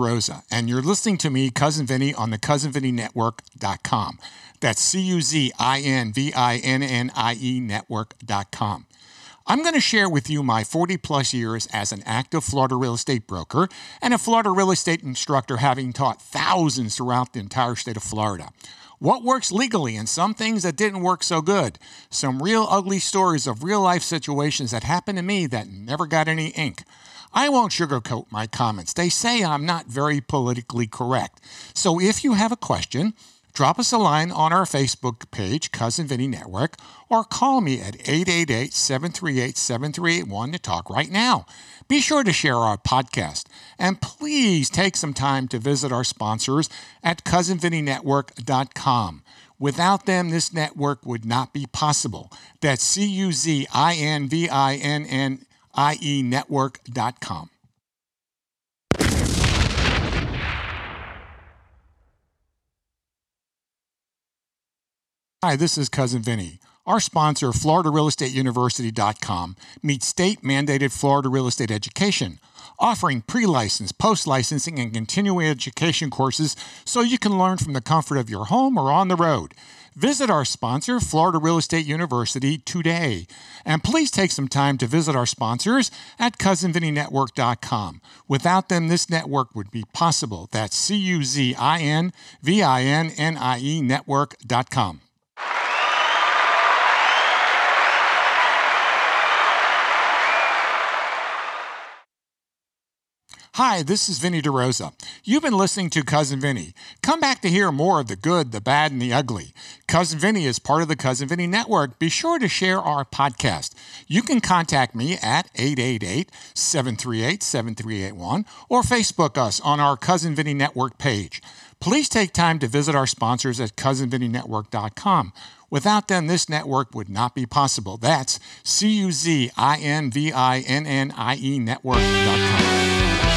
DeRosa, and you're listening to me, Cousin Vinny, on the CuzinVinnieNetwork.com. That's C U Z I N V I N N I E Network.com. I'm going to share with you my 40 plus years as an active Florida real estate broker and a Florida real estate instructor, having taught thousands throughout the entire state of Florida. What works legally and some things that didn't work so good. Some real ugly stories of real life situations that happened to me that never got any ink. I won't sugarcoat my comments. They say I'm not very politically correct. So if you have a question, drop us a line on our Facebook page, Cousin Vinny Network, or call me at 888 738 7381 to talk right now. Be sure to share our podcast. And please take some time to visit our sponsors at CuzinVinnieNetwork.com. Without them, this network would not be possible. That's C U Z I N V I N N I E Network.com. Hi, this is Cousin Vinny. Our sponsor, FloridaRealEstateUniversity.com, meets state mandated Florida real estate education, offering pre license, post licensing, and continuing education courses so you can learn from the comfort of your home or on the road. Visit our sponsor, Florida Real Estate University, today. And please take some time to visit our sponsors at CuzinVinnieNetwork.com. Without them, this network would be possible. That's C U Z I N V I N N I E Network.com. Hi, this is Vinny DeRosa. You've been listening to Cousin Vinny. Come back to hear more of the good, the bad, and the ugly. Cousin Vinny is part of the Cousin Vinny Network. Be sure to share our podcast. You can contact me at 888 738 7381 or Facebook us on our Cousin Vinny Network page. Please take time to visit our sponsors at CuzinVinnieNetwork.com. Without them, this network would not be possible. That's C U Z I N V I N N I E Network.com.